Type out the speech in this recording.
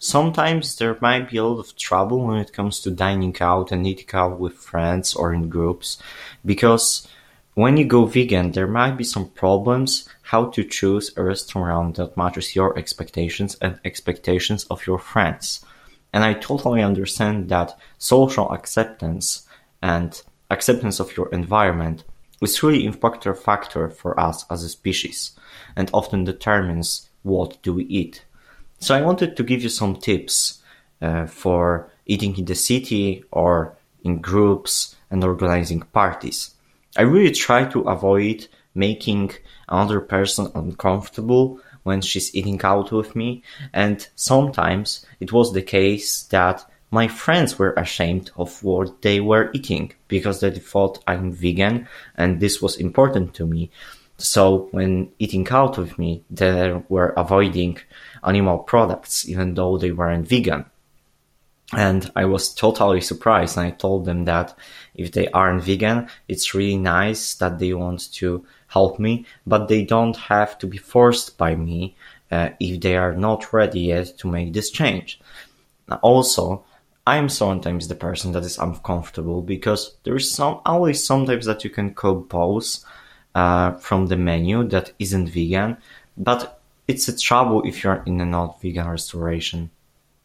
sometimes there might be a lot of trouble when it comes to dining out and eating out with friends or in groups because when you go vegan, there might be some problems how to choose a restaurant that matches your expectations and expectations of your friends. And I totally understand that social acceptance and acceptance of your environment is really important factor for us as a species and often determines what do we eat. So I wanted to give you some tips uh, for eating in the city or in groups and organizing parties. I really try to avoid making another person uncomfortable when she's eating out with me, and sometimes it was the case that my friends were ashamed of what they were eating because they thought I'm vegan and this was important to me. So when eating out with me, they were avoiding animal products even though they weren't vegan. And I was totally surprised and I told them that if they aren't vegan, it's really nice that they want to help me, but they don't have to be forced by me uh, if they are not ready yet to make this change. Also, I'm sometimes the person that is uncomfortable because there is some always sometimes that you can compose uh, from the menu that isn't vegan, but it's a trouble if you're in a not vegan restauration